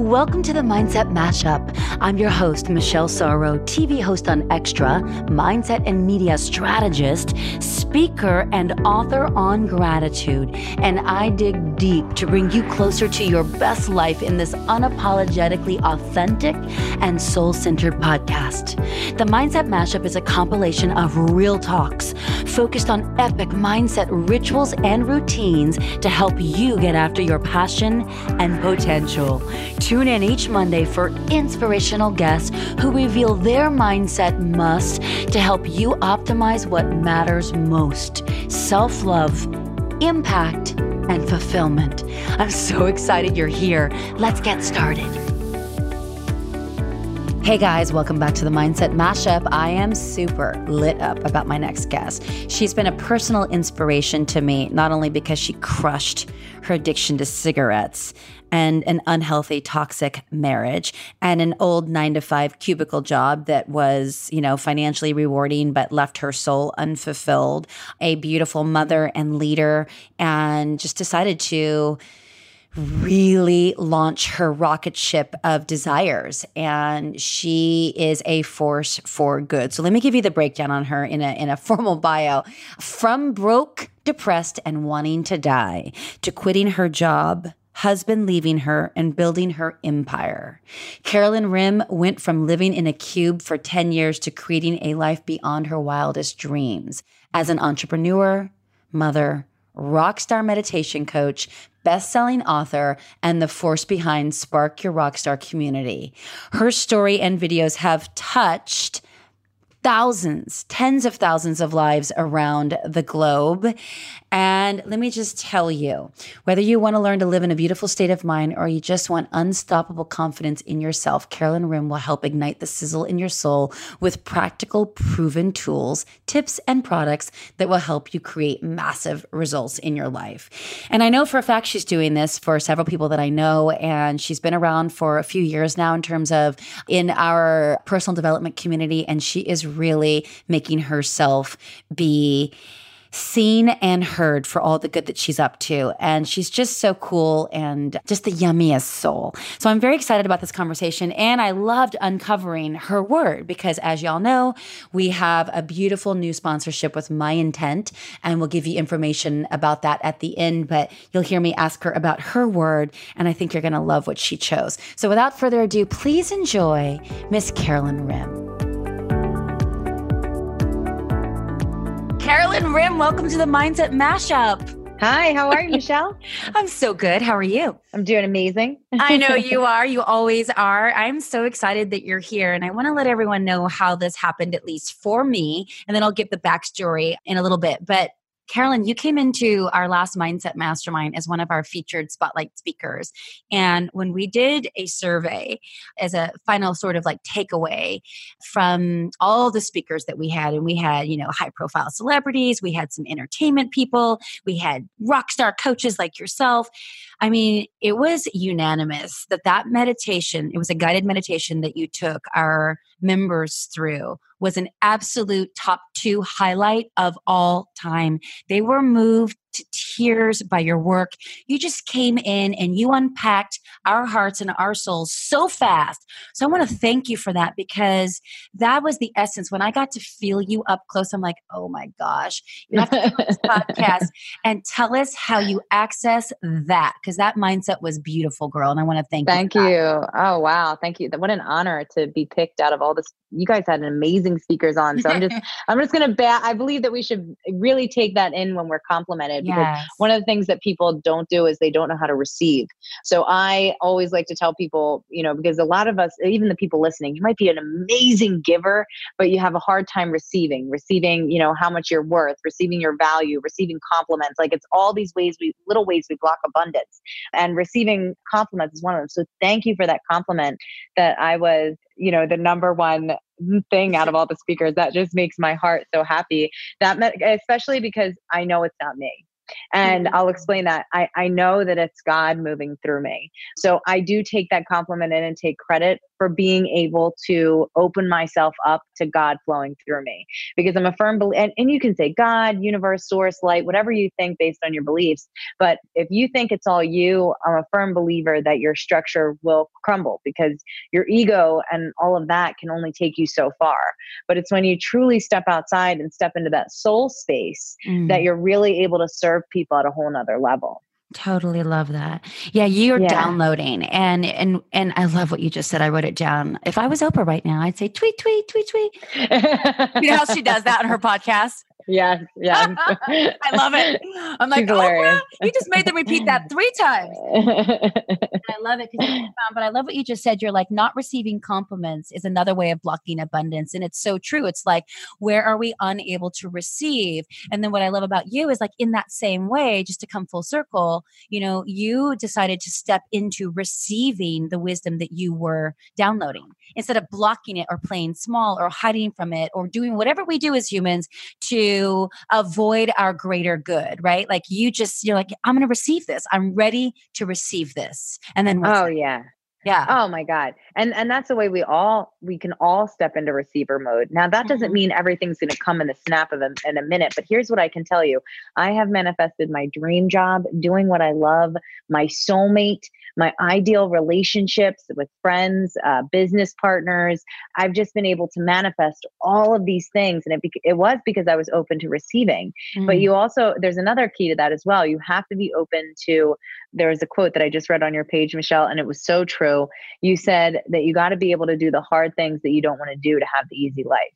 Welcome to the Mindset Mashup. I'm your host, Michelle Sorro, TV host on Extra, mindset and media strategist, speaker, and author on gratitude. And I dig deep to bring you closer to your best life in this unapologetically authentic and soul centered podcast. The Mindset Mashup is a compilation of real talks focused on epic mindset rituals and routines to help you get after your passion and potential. Tune in each Monday for inspirational guests who reveal their mindset must to help you optimize what matters most self love, impact, and fulfillment. I'm so excited you're here. Let's get started. Hey guys, welcome back to the Mindset Mashup. I am super lit up about my next guest. She's been a personal inspiration to me, not only because she crushed her addiction to cigarettes and an unhealthy, toxic marriage and an old nine to five cubicle job that was, you know, financially rewarding but left her soul unfulfilled, a beautiful mother and leader, and just decided to really launch her rocket ship of desires and she is a force for good. So let me give you the breakdown on her in a in a formal bio. From broke, depressed and wanting to die to quitting her job, husband leaving her and building her empire. Carolyn Rim went from living in a cube for 10 years to creating a life beyond her wildest dreams as an entrepreneur, mother, rock star meditation coach, best-selling author, and the force behind Spark Your Rockstar community. Her story and videos have touched thousands, tens of thousands of lives around the globe. And let me just tell you whether you want to learn to live in a beautiful state of mind or you just want unstoppable confidence in yourself, Carolyn Rim will help ignite the sizzle in your soul with practical, proven tools, tips, and products that will help you create massive results in your life. And I know for a fact she's doing this for several people that I know, and she's been around for a few years now in terms of in our personal development community, and she is really making herself be seen and heard for all the good that she's up to. And she's just so cool and just the yummiest soul. So I'm very excited about this conversation. And I loved uncovering her word because, as y'all know, we have a beautiful new sponsorship with My Intent. And we'll give you information about that at the end. But you'll hear me ask her about her word. And I think you're going to love what she chose. So without further ado, please enjoy Miss Carolyn Rim. Carolyn Rim, welcome to the Mindset Mashup. Hi, how are you, Michelle? I'm so good. How are you? I'm doing amazing. I know you are. You always are. I'm so excited that you're here. And I want to let everyone know how this happened, at least for me. And then I'll give the backstory in a little bit. But Carolyn, you came into our last Mindset Mastermind as one of our featured spotlight speakers. And when we did a survey as a final sort of like takeaway from all the speakers that we had, and we had, you know, high profile celebrities, we had some entertainment people, we had rock star coaches like yourself. I mean, it was unanimous that that meditation, it was a guided meditation that you took our members through was an absolute top two highlight of all time. They were moved to tears by your work. You just came in and you unpacked our hearts and our souls so fast. So I want to thank you for that because that was the essence. When I got to feel you up close, I'm like, oh my gosh, you have to do this podcast and tell us how you access that because that mindset was beautiful, girl. And I want to thank, thank you. Thank you. Oh, wow. Thank you. What an honor to be picked out of all this. You guys had an amazing speakers on. So I'm just, I'm just going to bat. I believe that we should really take that in when we're complimented because yes. one of the things that people don't do is they don't know how to receive. So I always like to tell people, you know, because a lot of us, even the people listening, you might be an amazing giver, but you have a hard time receiving, receiving, you know, how much you're worth, receiving your value, receiving compliments. Like it's all these ways we little ways we block abundance. And receiving compliments is one of them. So thank you for that compliment that I was you know the number one thing out of all the speakers that just makes my heart so happy that especially because i know it's not me and mm-hmm. I'll explain that. I, I know that it's God moving through me. So I do take that compliment in and take credit for being able to open myself up to God flowing through me. Because I'm a firm believer, and, and you can say God, universe, source, light, whatever you think based on your beliefs. But if you think it's all you, I'm a firm believer that your structure will crumble because your ego and all of that can only take you so far. But it's when you truly step outside and step into that soul space mm. that you're really able to serve people at a whole nother level. Totally love that. Yeah, you're yeah. downloading and and and I love what you just said. I wrote it down. If I was Oprah right now, I'd say tweet, tweet, tweet, tweet. you know how she does that on her podcast? Yes, yes. I love it. I'm like, Oprah, you just made them repeat that three times. I love it because um, but I love what you just said. You're like, not receiving compliments is another way of blocking abundance. And it's so true. It's like, where are we unable to receive? And then what I love about you is like in that same way, just to come full circle, you know, you decided to step into receiving the wisdom that you were downloading instead of blocking it or playing small or hiding from it or doing whatever we do as humans to avoid our greater good, right? Like you just, you're like, I'm going to receive this. I'm ready to receive this. And then, oh, yeah. Yeah. Oh my God. And and that's the way we all we can all step into receiver mode. Now that doesn't mm-hmm. mean everything's going to come in the snap of a, in a minute, but here's what I can tell you. I have manifested my dream job, doing what I love, my soulmate, my ideal relationships with friends, uh, business partners. I've just been able to manifest all of these things. And it, it was because I was open to receiving. Mm. But you also, there's another key to that as well. You have to be open to, there's a quote that I just read on your page, Michelle, and it was so true. You said that you got to be able to do the hard things that you don't want to do to have the easy life.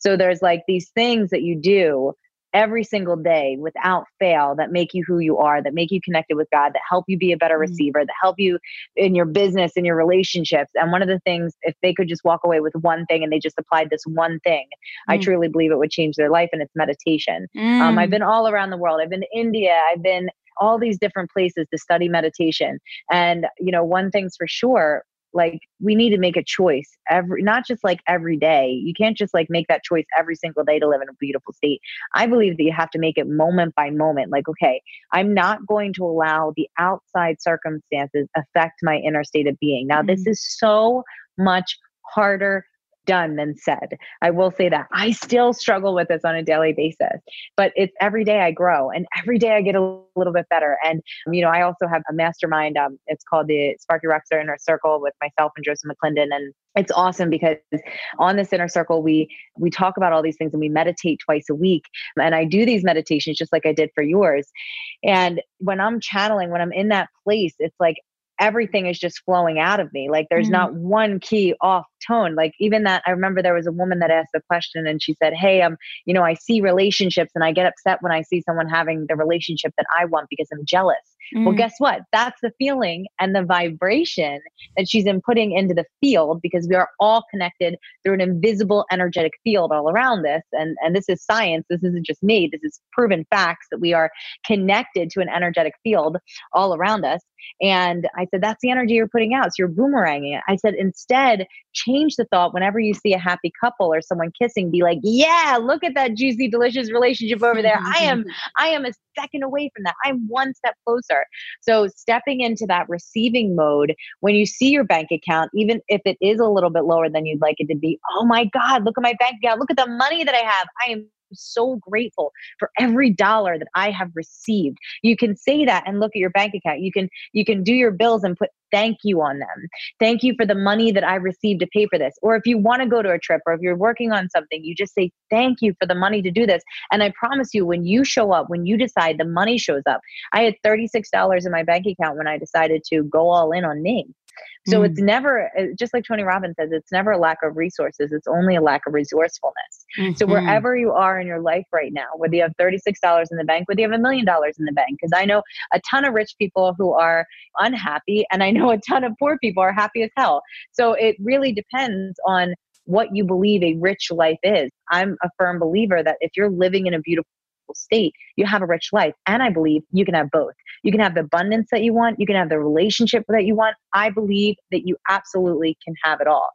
So there's like these things that you do every single day without fail that make you who you are, that make you connected with God, that help you be a better mm-hmm. receiver, that help you in your business, in your relationships. And one of the things, if they could just walk away with one thing and they just applied this one thing, mm. I truly believe it would change their life. And it's meditation. Mm. Um, I've mm. been all around the world. I've been to India. I've been all these different places to study meditation. And, you know, one thing's for sure, like we need to make a choice every not just like every day. You can't just like make that choice every single day to live in a beautiful state. I believe that you have to make it moment by moment like okay i'm not going to allow the outside circumstances affect my inner state of being. Now mm-hmm. this is so much harder done than said. I will say that I still struggle with this on a daily basis, but it's every day I grow and every day I get a little bit better. And, you know, I also have a mastermind. Um, it's called the Spark Your Rockstar Inner Circle with myself and Joseph McClendon. And it's awesome because on this inner circle we we talk about all these things and we meditate twice a week and i do these meditations just like i did for yours and when i'm channeling when i'm in that place it's like everything is just flowing out of me. Like there's mm-hmm. not one key off tone. Like even that, I remember there was a woman that asked the question and she said, Hey, um, you know, I see relationships and I get upset when I see someone having the relationship that I want because I'm jealous. Mm-hmm. Well, guess what? That's the feeling and the vibration that she's inputting into the field because we are all connected through an invisible energetic field all around this. And, and this is science. This isn't just me. This is proven facts that we are connected to an energetic field all around us. And I said, that's the energy you're putting out. So you're boomeranging it. I said, instead, change the thought whenever you see a happy couple or someone kissing, be like, yeah, look at that juicy, delicious relationship over there. I am, I am a second away from that. I'm one step closer. So stepping into that receiving mode when you see your bank account, even if it is a little bit lower than you'd like it to be, oh my God, look at my bank account. Look at the money that I have. I am so grateful for every dollar that I have received. You can say that and look at your bank account. You can you can do your bills and put thank you on them. Thank you for the money that I received to pay for this. Or if you want to go to a trip or if you're working on something, you just say thank you for the money to do this. And I promise you when you show up, when you decide the money shows up. I had $36 in my bank account when I decided to go all in on me. So mm. it's never, uh, just like Tony Robbins says, it's never a lack of resources. It's only a lack of resourcefulness. Mm-hmm. So wherever you are in your life right now, whether you have $36 in the bank, whether you have a million dollars in the bank, because I know a ton of rich people who are unhappy and I know a ton of poor people are happy as hell. So it really depends on what you believe a rich life is. I'm a firm believer that if you're living in a beautiful state, you have a rich life. And I believe you can have both. You can have the abundance that you want, you can have the relationship that you want. I believe that you absolutely can have it all.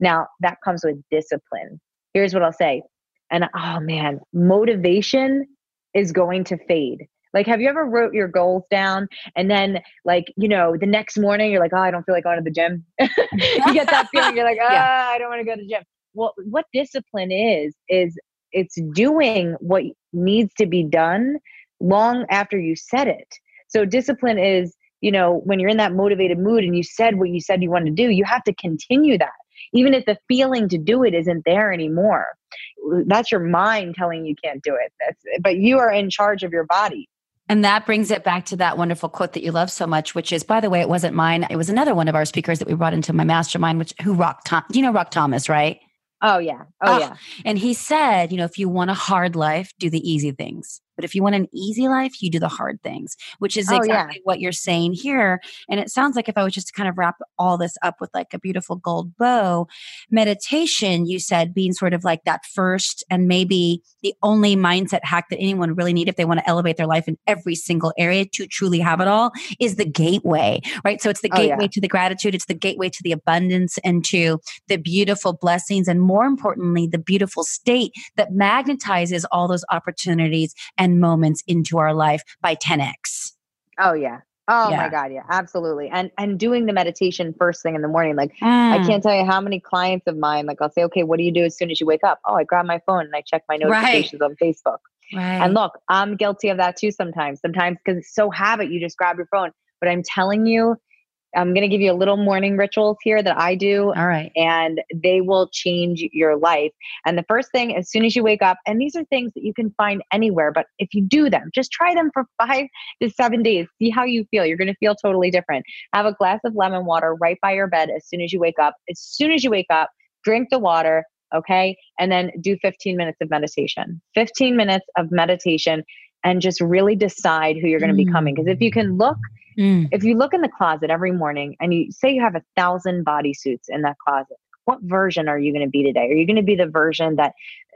Now, that comes with discipline. Here's what I'll say. And oh man, motivation is going to fade. Like, have you ever wrote your goals down and then, like, you know, the next morning you're like, oh, I don't feel like going to the gym. you get that feeling. You're like, ah, yeah. I don't want to go to the gym. Well, what discipline is, is it's doing what needs to be done long after you said it. So discipline is, you know, when you're in that motivated mood and you said what you said you wanted to do, you have to continue that. Even if the feeling to do it isn't there anymore. That's your mind telling you can't do it. That's, but you are in charge of your body. And that brings it back to that wonderful quote that you love so much, which is, by the way, it wasn't mine. It was another one of our speakers that we brought into my mastermind, which who Rock Tom, you know Rock Thomas, right? Oh yeah. Oh, oh yeah. And he said, you know, if you want a hard life, do the easy things. But if you want an easy life, you do the hard things, which is exactly oh, yeah. what you're saying here. And it sounds like if I was just to kind of wrap all this up with like a beautiful gold bow, meditation, you said being sort of like that first and maybe the only mindset hack that anyone really need if they want to elevate their life in every single area to truly have it all is the gateway, right? So it's the gateway oh, yeah. to the gratitude, it's the gateway to the abundance and to the beautiful blessings. And more importantly, the beautiful state that magnetizes all those opportunities and moments into our life by 10x. Oh yeah. Oh yeah. my god, yeah, absolutely. And and doing the meditation first thing in the morning like mm. I can't tell you how many clients of mine like I'll say okay, what do you do as soon as you wake up? Oh, I grab my phone and I check my notifications right. on Facebook. Right. And look, I'm guilty of that too sometimes. Sometimes cuz it's so habit you just grab your phone, but I'm telling you I'm going to give you a little morning rituals here that I do. All right. And they will change your life. And the first thing, as soon as you wake up, and these are things that you can find anywhere, but if you do them, just try them for five to seven days. See how you feel. You're going to feel totally different. Have a glass of lemon water right by your bed as soon as you wake up. As soon as you wake up, drink the water. Okay. And then do 15 minutes of meditation. 15 minutes of meditation and just really decide who you're going to be becoming. Because if you mm. can look, Mm. If you look in the closet every morning and you say you have a thousand bodysuits in that closet, what version are you going to be today? Are you going to be the version that,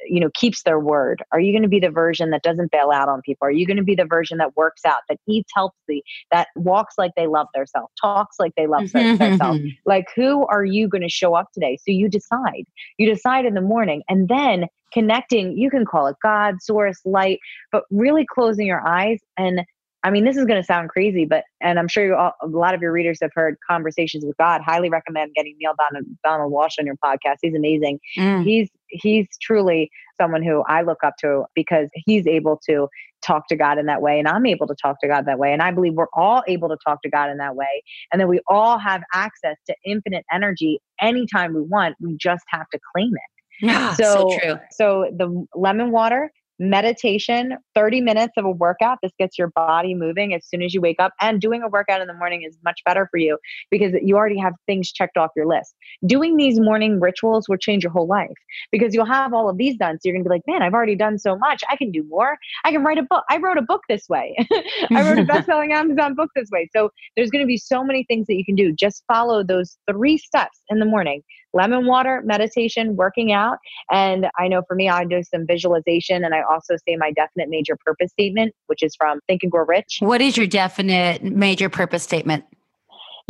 you know, keeps their word? Are you going to be the version that doesn't bail out on people? Are you going to be the version that works out, that eats healthy, that walks like they love themselves, talks like they love themselves? Like, who are you going to show up today? So you decide. You decide in the morning, and then connecting. You can call it God, source, light, but really closing your eyes and I mean, this is going to sound crazy, but and I'm sure all, a lot of your readers have heard conversations with God. Highly recommend getting Neale Donald, Donald Walsch on your podcast. He's amazing. Mm. He's he's truly someone who I look up to because he's able to talk to God in that way, and I'm able to talk to God that way. And I believe we're all able to talk to God in that way, and that we all have access to infinite energy anytime we want. We just have to claim it. Yeah, so, so true. So the lemon water meditation 30 minutes of a workout this gets your body moving as soon as you wake up and doing a workout in the morning is much better for you because you already have things checked off your list. Doing these morning rituals will change your whole life because you'll have all of these done so you're gonna be like man i've already done so much. I can do more. I can write a book. I wrote a book this way. I wrote a best-selling amazon book this way. So there's going to be so many things that you can do. Just follow those three steps in the morning lemon water, meditation, working out. And I know for me, I do some visualization and I also say my definite major purpose statement, which is from Think and Grow Rich. What is your definite major purpose statement?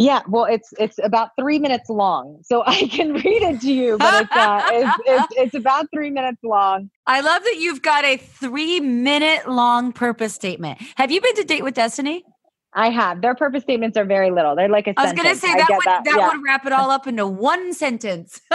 Yeah, well, it's it's about three minutes long, so I can read it to you, but it's, uh, it's, it's it's about three minutes long. I love that you've got a three minute long purpose statement. Have you been to Date with Destiny? I have. Their purpose statements are very little. They're like a I was going to say that would that, that yeah. would wrap it all up into one sentence.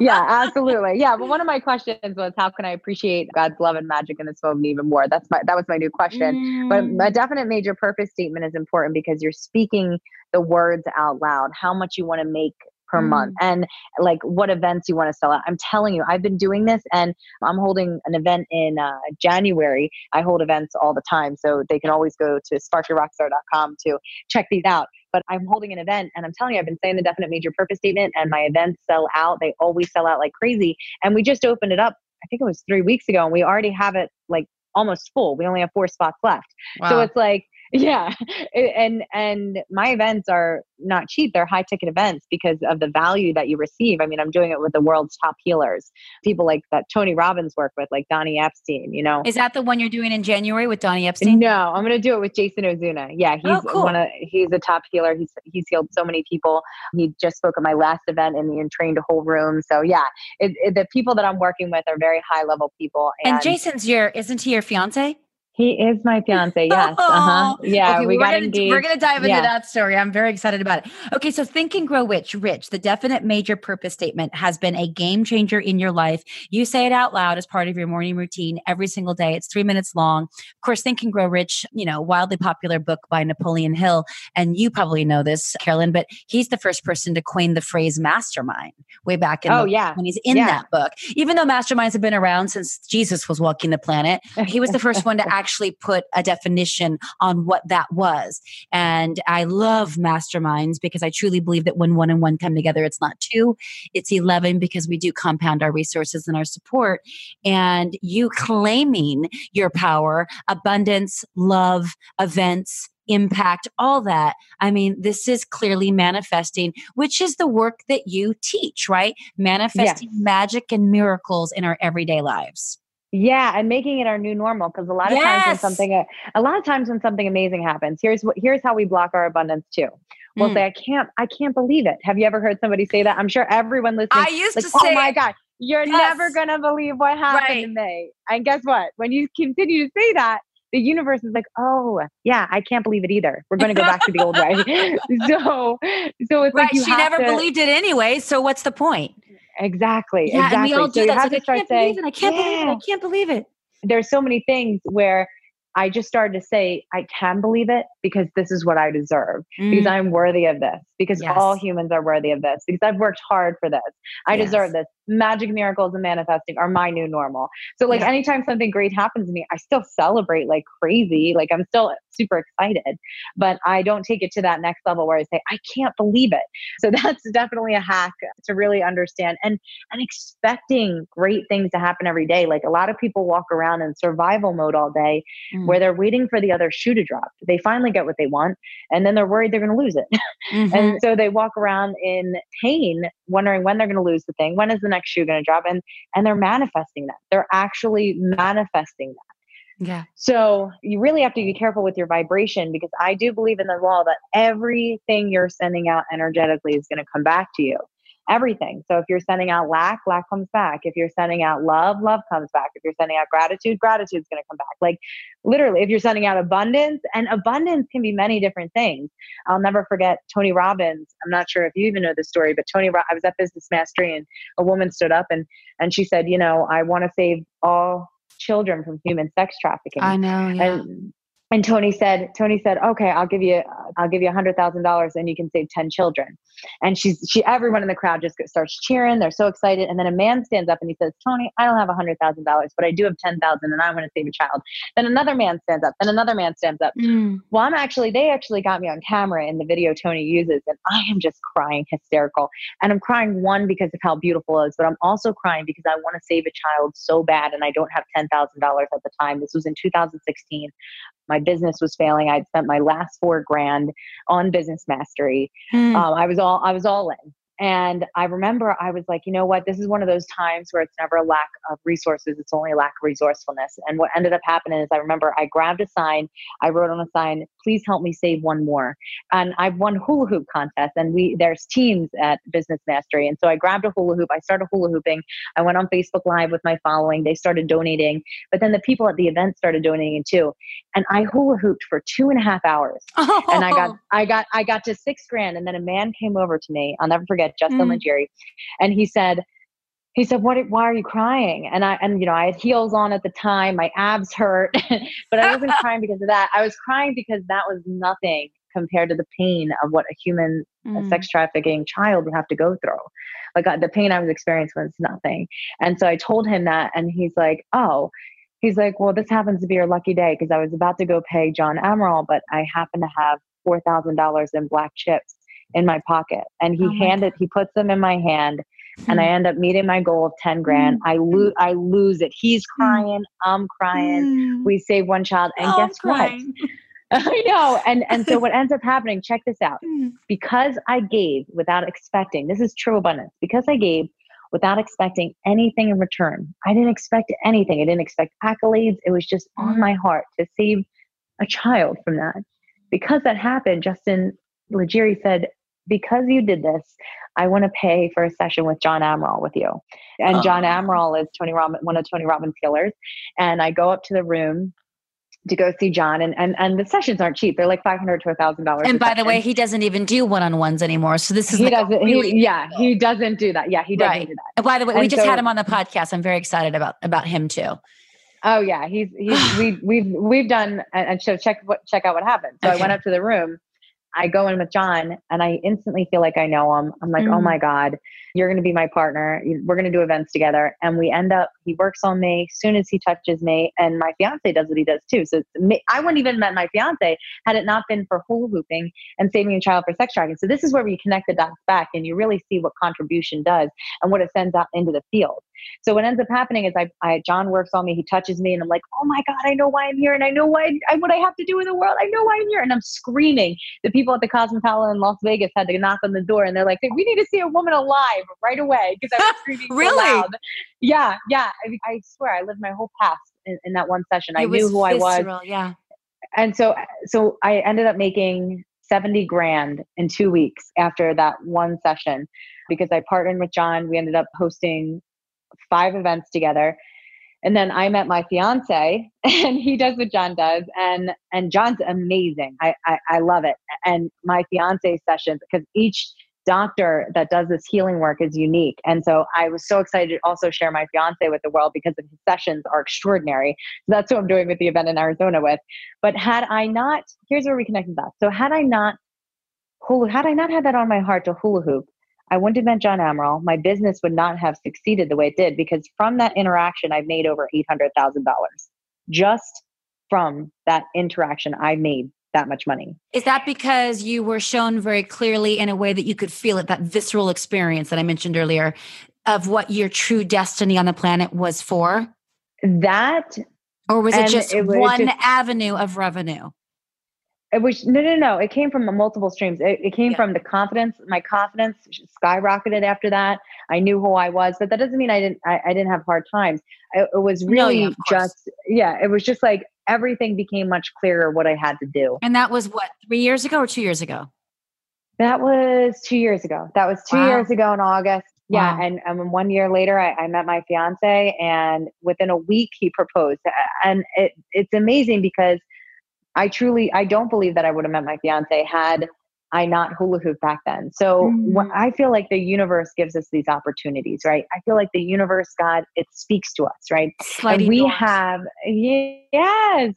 yeah, absolutely. Yeah, but one of my questions was how can I appreciate God's love and magic in this moment even more? That's my that was my new question. Mm. But a definite major purpose statement is important because you're speaking the words out loud. How much you want to make per mm. month and like what events you want to sell out. I'm telling you, I've been doing this and I'm holding an event in uh, January. I hold events all the time. So they can always go to sparkyourrockstar.com to check these out. But I'm holding an event and I'm telling you, I've been saying the definite major purpose statement and my events sell out. They always sell out like crazy. And we just opened it up, I think it was three weeks ago, and we already have it like almost full. We only have four spots left. Wow. So it's like, yeah and and my events are not cheap they're high ticket events because of the value that you receive i mean i'm doing it with the world's top healers people like that tony robbins work with like donnie epstein you know? Is that the one you're doing in january with donnie epstein? No i'm going to do it with jason ozuna yeah oh, he's oh, cool. one of he's a top healer he's he's healed so many people he just spoke at my last event and he trained a whole room so yeah it, it, the people that i'm working with are very high level people and, and jason's your isn't he your fiance He is my fiance. Yes. Uh-huh. Yeah. Okay, we got engaged. We're going to dive into yeah. that story. I'm very excited about it. Okay. So think and grow rich, rich, the definite major purpose statement has been a game changer in your life. You say it out loud as part of your morning routine every single day. It's three minutes long. Of course, think and grow rich, you know, wildly popular book by Napoleon Hill. And you probably know this, Carolyn, but he's the first person to coin the phrase mastermind way back in oh, the, yeah. when he's in yeah. that book. Even though masterminds have been around since Jesus was walking the planet, he was the first one to actually actually put a definition on what that was. And I love masterminds because I truly believe that when one and one come together, it's not two, it's 11 because we do compound our resources and our support. And you claiming your power, abundance, love, events, impact, all that. I mean, this is clearly manifesting, which is the work that you teach, right? Manifesting yes. magic and miracles in our everyday lives. Yeah, and making it our new normal because a lot of yes. times when something a lot of times when something amazing happens, here's what here's how we block our abundance too. We'll mm. say, I can't, I can't believe it. Have you ever heard somebody say that? I'm sure everyone listening. I used like, to oh say, Oh my God, you're yes. never gonna believe what happened right. to me. And guess what? When you continue to say that, the universe is like, oh yeah, I can't believe it either. We're going to go back to the old way. so, so it's right. like she never to, believed it anyway. So what's the point? Exactly. Yeah, exactly. and we all do so that. Like, I can't saying, believe it. I can't yeah. believe it. I can't believe it there's so many things where I just started to say, I can believe it because this is what I deserve, mm. because I'm worthy of this, because yes. all humans are worthy of this, because I've worked hard for this. I yes. deserve this magic miracles and manifesting are my new normal. So like yeah. anytime something great happens to me, I still celebrate like crazy. Like I'm still super excited, but I don't take it to that next level where I say, I can't believe it. So that's definitely a hack to really understand and and expecting great things to happen every day. Like a lot of people walk around in survival mode all day mm. where they're waiting for the other shoe to drop. They finally get what they want and then they're worried they're gonna lose it. Mm-hmm. and so they walk around in pain, wondering when they're gonna lose the thing. When is the next shoe going to drop and and they're manifesting that they're actually manifesting that yeah so you really have to be careful with your vibration because i do believe in the law that everything you're sending out energetically is going to come back to you everything. So if you're sending out lack, lack comes back. If you're sending out love, love comes back. If you're sending out gratitude, gratitude's going to come back. Like literally, if you're sending out abundance, and abundance can be many different things. I'll never forget Tony Robbins. I'm not sure if you even know the story, but Tony, I was at Business Mastery, and a woman stood up and and she said, you know, I want to save all children from human sex trafficking. I know. Yeah. And and Tony said, Tony said, okay, I'll give you, I'll give you a hundred thousand dollars and you can save 10 children. And she's, she, everyone in the crowd just starts cheering. They're so excited. And then a man stands up and he says, Tony, I don't have a hundred thousand dollars, but I do have 10,000 and I want to save a child. Then another man stands up. Then another man stands up. Mm. Well, I'm actually, they actually got me on camera in the video Tony uses and I am just crying hysterical. And I'm crying one because of how beautiful it is, but I'm also crying because I want to save a child so bad and I don't have $10,000 at the time. This was in 2016 my business was failing. I'd spent my last four grand on business mastery. Mm. Um, I was all I was all in. And I remember I was like, you know what? This is one of those times where it's never a lack of resources, it's only a lack of resourcefulness. And what ended up happening is I remember I grabbed a sign, I wrote on a sign, please help me save one more. And I've won hula hoop contests and we there's teams at Business Mastery. And so I grabbed a hula hoop, I started hula hooping. I went on Facebook Live with my following. They started donating, but then the people at the event started donating too. And I hula hooped for two and a half hours. Oh. And I got I got I got to six grand. And then a man came over to me. I'll never forget Justin mm. Legere, and he said, he said, "What? Why are you crying?" And I, and you know, I had heels on at the time. My abs hurt, but I wasn't crying because of that. I was crying because that was nothing compared to the pain of what a human mm. a sex trafficking child would have to go through. Like uh, the pain I was experiencing was nothing. And so I told him that, and he's like, "Oh." He's like, well, this happens to be your lucky day because I was about to go pay John Amaral, but I happen to have four thousand dollars in black chips in my pocket and he oh handed he puts them in my hand and I hmm. end up meeting my goal of 10 grand. I lose I lose it. He's hmm. crying, I'm crying. Hmm. We save one child and oh, guess what? I know. And and so what ends up happening, check this out. Because I gave without expecting, this is true abundance. Because I gave without expecting anything in return. I didn't expect anything. I didn't expect accolades. It was just on my heart to save a child from that. Because that happened, Justin Legere said, because you did this, I want to pay for a session with John Amaral with you. And John ah. oh. Amaral is Tony Robbins, one of Tony Robbins' killers. And I go up to the room to go see John. And, and, and the sessions aren't cheap. They're like 500 to a thousand dollars. And by session. the way, he doesn't even do one-on-ones anymore. So this is, he like doesn't, really he, yeah, he doesn't do that. Yeah. He doesn't right. do that. And by the way, and we just so, had him on the podcast. I'm very excited about, about him too. Oh yeah. He's, he's, we, we've, we've done, and so check what, check out what happened. So okay. I went up to the room I go in with John and I instantly feel like I know him. I'm like, mm. oh my God, you're going to be my partner. We're going to do events together. And we end up, he works on me as soon as he touches me. And my fiance does what he does too. So I wouldn't even met my fiance had it not been for hula hooping and saving a child for sex trafficking. So this is where we connect the dots back and you really see what contribution does and what it sends out into the field. So what ends up happening is I, I John works on me, he touches me, and I'm like, oh my god, I know why I'm here, and I know why I, what I have to do in the world. I know why I'm here, and I'm screaming. The people at the Cosmopolitan in Las Vegas had to knock on the door, and they're like, we need to see a woman alive right away because I was screaming really. So loud. Yeah, yeah. I, I, swear, I lived my whole past in, in that one session. It I knew who visceral, I was. Yeah. And so, so I ended up making 70 grand in two weeks after that one session because I partnered with John. We ended up hosting five events together. And then I met my fiance and he does what John does. And and John's amazing. I, I, I love it. And my fiance sessions, because each doctor that does this healing work is unique. And so I was so excited to also share my fiance with the world because his sessions are extraordinary. So that's what I'm doing with the event in Arizona with. But had I not, here's where we connected that. So had I not hula, had I not had that on my heart to hula hoop, I wouldn't have met John Amaral. My business would not have succeeded the way it did because from that interaction, I've made over $800,000. Just from that interaction, I made that much money. Is that because you were shown very clearly in a way that you could feel it, that visceral experience that I mentioned earlier of what your true destiny on the planet was for? That. Or was it just it was one just, avenue of revenue? It was no no no it came from multiple streams it, it came yeah. from the confidence my confidence skyrocketed after that i knew who i was but that doesn't mean i didn't i, I didn't have hard times it, it was really no, yeah, just yeah it was just like everything became much clearer what i had to do and that was what three years ago or two years ago that was two years ago that was two wow. years ago in august yeah, wow. and, and one year later, I, I, met my fiance, and within a week, he proposed. And it, it's amazing because I truly, I don't believe that I would have met my fiance had I not hula hoop back then. So mm. I feel like the universe gives us these opportunities, right? I feel like the universe, God, it speaks to us, right? Sliding and we doors. have, yes,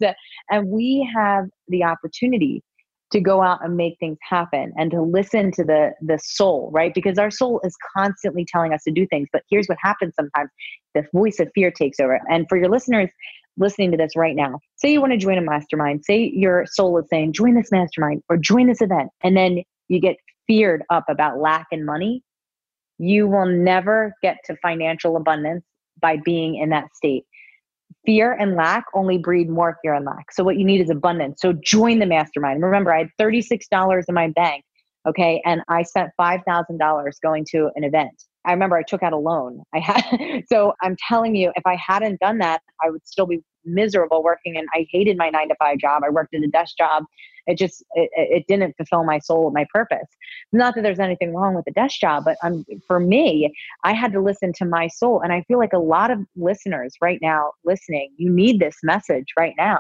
and we have the opportunity to go out and make things happen and to listen to the the soul right because our soul is constantly telling us to do things but here's what happens sometimes the voice of fear takes over and for your listeners listening to this right now, say you want to join a mastermind, say your soul is saying, join this mastermind or join this event, and then you get feared up about lack and money, you will never get to financial abundance by being in that state. Fear and lack only breed more fear and lack. So, what you need is abundance. So, join the mastermind. Remember, I had $36 in my bank, okay, and I spent $5,000 going to an event. I remember I took out a loan. I had so I'm telling you, if I hadn't done that, I would still be miserable working and I hated my nine to five job. I worked at a desk job. It just it, it didn't fulfill my soul, my purpose. Not that there's anything wrong with the desk job, but um, for me, I had to listen to my soul. And I feel like a lot of listeners right now listening, you need this message right now.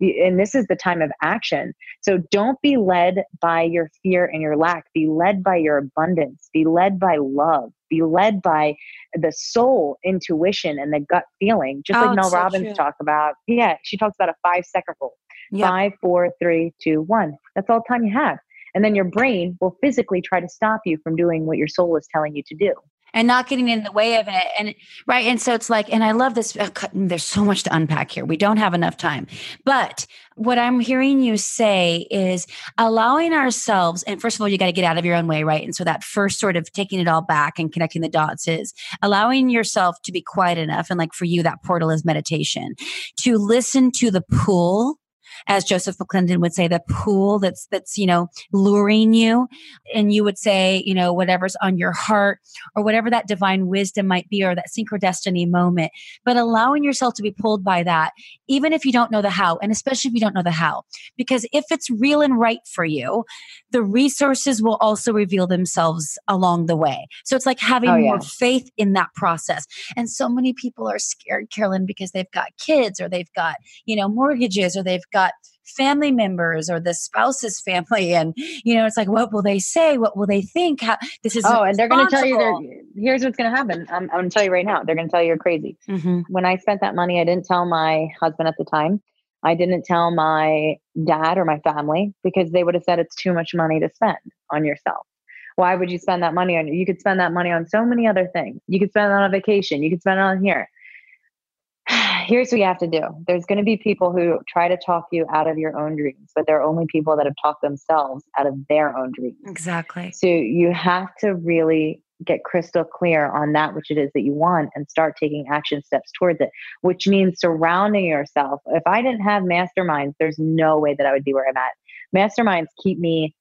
And this is the time of action. So don't be led by your fear and your lack. Be led by your abundance. Be led by love be led by the soul intuition and the gut feeling, just oh, like Mel so Robbins true. talk about. Yeah, she talks about a five second rule. Yep. Five, four, three, two, one. That's all time you have. And then your brain will physically try to stop you from doing what your soul is telling you to do and not getting in the way of it and right and so it's like and i love this uh, there's so much to unpack here we don't have enough time but what i'm hearing you say is allowing ourselves and first of all you got to get out of your own way right and so that first sort of taking it all back and connecting the dots is allowing yourself to be quiet enough and like for you that portal is meditation to listen to the pull as Joseph McClendon would say, the pool that's that's you know luring you, and you would say you know whatever's on your heart or whatever that divine wisdom might be or that synchrodestiny moment, but allowing yourself to be pulled by that, even if you don't know the how, and especially if you don't know the how, because if it's real and right for you, the resources will also reveal themselves along the way. So it's like having oh, yeah. more faith in that process. And so many people are scared, Carolyn, because they've got kids or they've got, you know, mortgages or they've got family members or the spouse's family and you know it's like what will they say what will they think How, this is oh and they're going to tell you here's what's going to happen I'm, I'm going to tell you right now they're going to tell you you're crazy mm-hmm. when i spent that money i didn't tell my husband at the time I didn't tell my dad or my family because they would have said it's too much money to spend on yourself. Why would you spend that money on you? could spend that money on so many other things. You could spend it on a vacation. You could spend it on here. Here's what you have to do. There's going to be people who try to talk you out of your own dreams, but they're only people that have talked themselves out of their own dreams. Exactly. So you have to really get crystal clear on that which it is that you want and start taking action steps towards it, which means surrounding yourself. If I didn't have masterminds, there's no way that I would be where I'm at. Masterminds keep me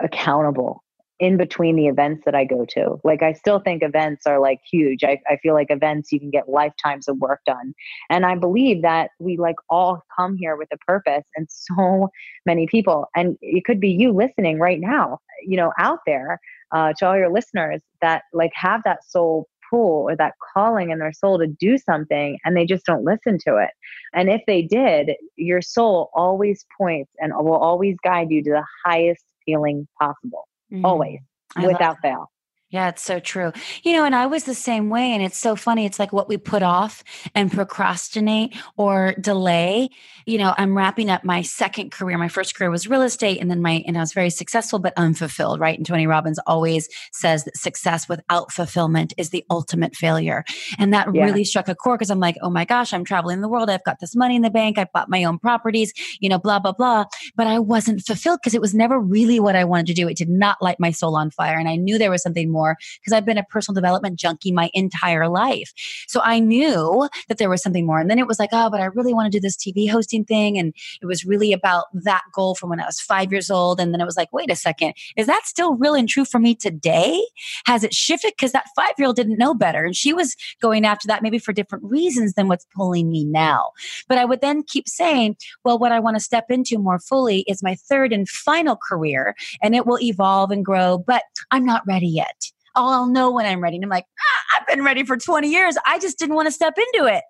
accountable in between the events that I go to. Like I still think events are like huge. I, I feel like events you can get lifetimes of work done. And I believe that we like all come here with a purpose and so many people. And it could be you listening right now, you know, out there uh, to all your listeners that like have that soul pull or that calling in their soul to do something and they just don't listen to it. And if they did, your soul always points and will always guide you to the highest feeling possible, mm-hmm. always, I without fail. Yeah, it's so true. You know, and I was the same way. And it's so funny. It's like what we put off and procrastinate or delay. You know, I'm wrapping up my second career. My first career was real estate, and then my, and I was very successful, but unfulfilled, right? And Tony Robbins always says that success without fulfillment is the ultimate failure. And that yeah. really struck a chord because I'm like, oh my gosh, I'm traveling the world. I've got this money in the bank. I bought my own properties, you know, blah, blah, blah. But I wasn't fulfilled because it was never really what I wanted to do. It did not light my soul on fire. And I knew there was something more more because I've been a personal development junkie my entire life. So I knew that there was something more. And then it was like, oh, but I really want to do this TV hosting thing. And it was really about that goal from when I was five years old. And then it was like, wait a second, is that still real and true for me today? Has it shifted? Because that five year old didn't know better. And she was going after that maybe for different reasons than what's pulling me now. But I would then keep saying, well, what I want to step into more fully is my third and final career, and it will evolve and grow, but I'm not ready yet. I'll know when I'm ready. And I'm like, ah, I've been ready for 20 years. I just didn't want to step into it.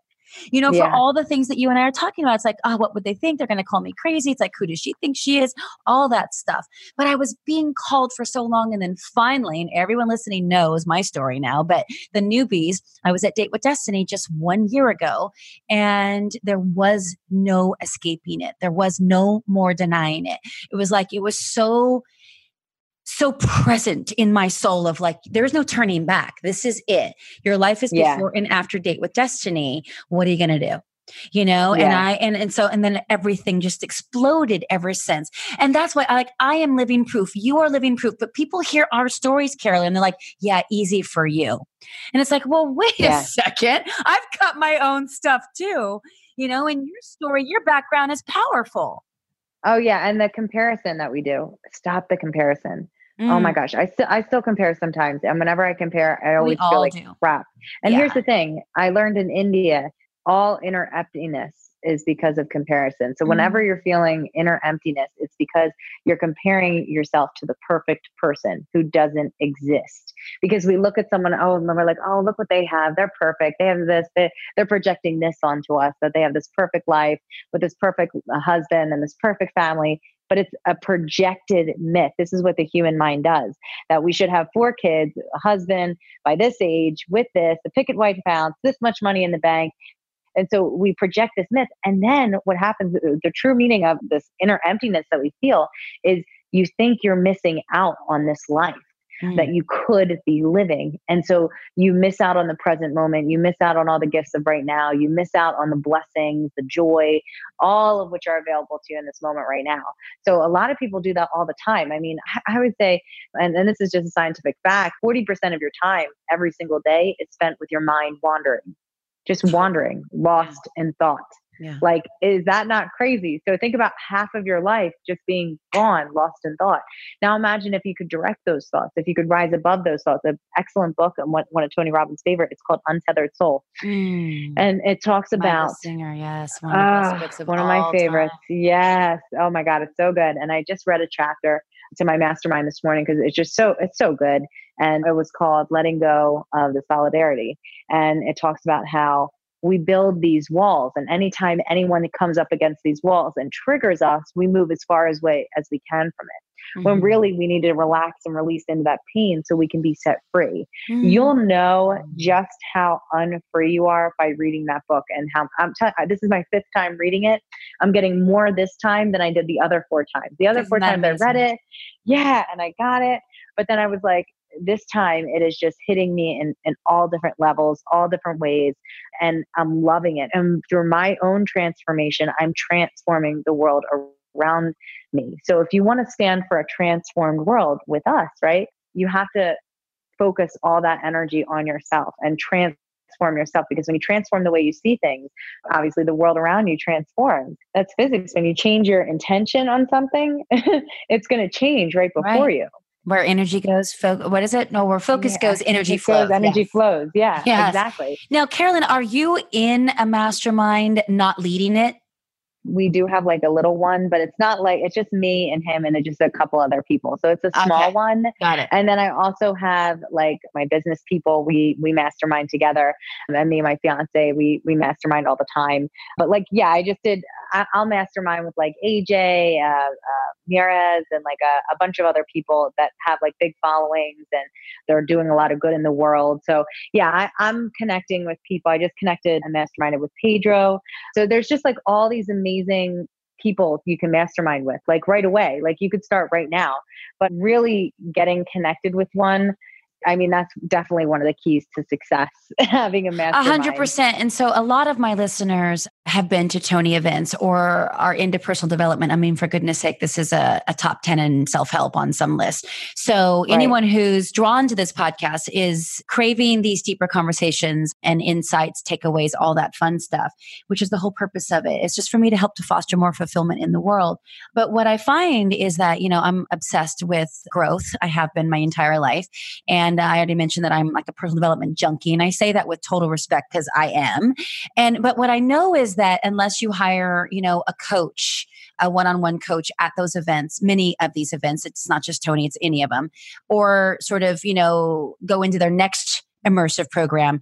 You know, yeah. for all the things that you and I are talking about, it's like, oh, what would they think? They're going to call me crazy. It's like, who does she think she is? All that stuff. But I was being called for so long. And then finally, and everyone listening knows my story now, but the newbies, I was at Date with Destiny just one year ago, and there was no escaping it. There was no more denying it. It was like, it was so so present in my soul of like there's no turning back. This is it. Your life is yeah. before and after date with destiny. What are you going to do? You know yeah. and i and, and so and then everything just exploded ever since. And that's why i like i am living proof. You are living proof. But people hear our stories carolyn and they're like yeah easy for you. And it's like well wait yeah. a second. I've got my own stuff too. You know and your story your background is powerful. Oh yeah. And the comparison that we do. Stop the comparison Mm. Oh my mm. gosh, I still I still compare sometimes, and whenever I compare, I always feel like do. crap. And yeah. here's the thing: I learned in India, all inner emptiness is because of comparison. So whenever mm. you're feeling inner emptiness, it's because you're comparing yourself to the perfect person who doesn't exist. Because we look at someone, oh, and we're like, oh, look what they have. They're perfect. They have this. They, they're projecting this onto us that they have this perfect life with this perfect uh, husband and this perfect family but it's a projected myth. This is what the human mind does that we should have four kids, a husband by this age, with this, the picket white pounds, this much money in the bank. And so we project this myth. And then what happens, uh, the true meaning of this inner emptiness that we feel is you think you're missing out on this life mm. that you could be living. And so you miss out on the present moment. You miss out on all the gifts of right now. You miss out on the blessings, the joy, all of which are available to you in this moment right now. So a lot of people do that all the time. I mean, I would say, and, and this is just a scientific fact 40% of your time every single day is spent with your mind wandering, just wandering, lost in thought. Yeah. Like, is that not crazy? So think about half of your life just being gone, lost in thought. Now imagine if you could direct those thoughts, if you could rise above those thoughts. An excellent book and one, one of Tony Robbins' favorite. It's called Untethered Soul, mm. and it talks about Singer. Yes, one of, uh, of of my favorites. Time. Yes. Oh my God, it's so good. And I just read a chapter to my mastermind this morning because it's just so it's so good and it was called letting go of the solidarity and it talks about how we build these walls and anytime anyone comes up against these walls and triggers us we move as far as way as we can from it mm-hmm. when really we need to relax and release into that pain so we can be set free mm-hmm. you'll know just how unfree you are by reading that book and how i'm telling this is my fifth time reading it i'm getting more this time than i did the other four times the other Isn't four times amazing? i read it yeah and i got it but then i was like this time it is just hitting me in, in all different levels, all different ways. And I'm loving it. And through my own transformation, I'm transforming the world around me. So if you want to stand for a transformed world with us, right, you have to focus all that energy on yourself and transform yourself because when you transform the way you see things, obviously the world around you transforms. That's physics. When you change your intention on something, it's going to change right before right. you where energy goes fo- what is it no where focus yeah. goes energy flows goes, energy yes. flows yeah yes. exactly now carolyn are you in a mastermind not leading it we do have like a little one, but it's not like it's just me and him and just a couple other people. So it's a small okay. one. Got it. And then I also have like my business people. We we mastermind together, and me and my fiance we we mastermind all the time. But like yeah, I just did. I, will mastermind with like AJ, uh, uh, Mieres and like a, a bunch of other people that have like big followings and they're doing a lot of good in the world. So yeah, I, I'm connecting with people. I just connected and masterminded with Pedro. So there's just like all these amazing people you can mastermind with like right away like you could start right now but really getting connected with one I mean, that's definitely one of the keys to success, having a mastermind. A hundred percent. And so a lot of my listeners have been to Tony events or are into personal development. I mean, for goodness sake, this is a, a top 10 in self-help on some list. So right. anyone who's drawn to this podcast is craving these deeper conversations and insights, takeaways, all that fun stuff, which is the whole purpose of it. It's just for me to help to foster more fulfillment in the world. But what I find is that, you know, I'm obsessed with growth. I have been my entire life. And and I already mentioned that I'm like a personal development junkie. And I say that with total respect because I am. And, but what I know is that unless you hire, you know, a coach, a one-on-one coach at those events many of these events it's not just tony it's any of them or sort of you know go into their next immersive program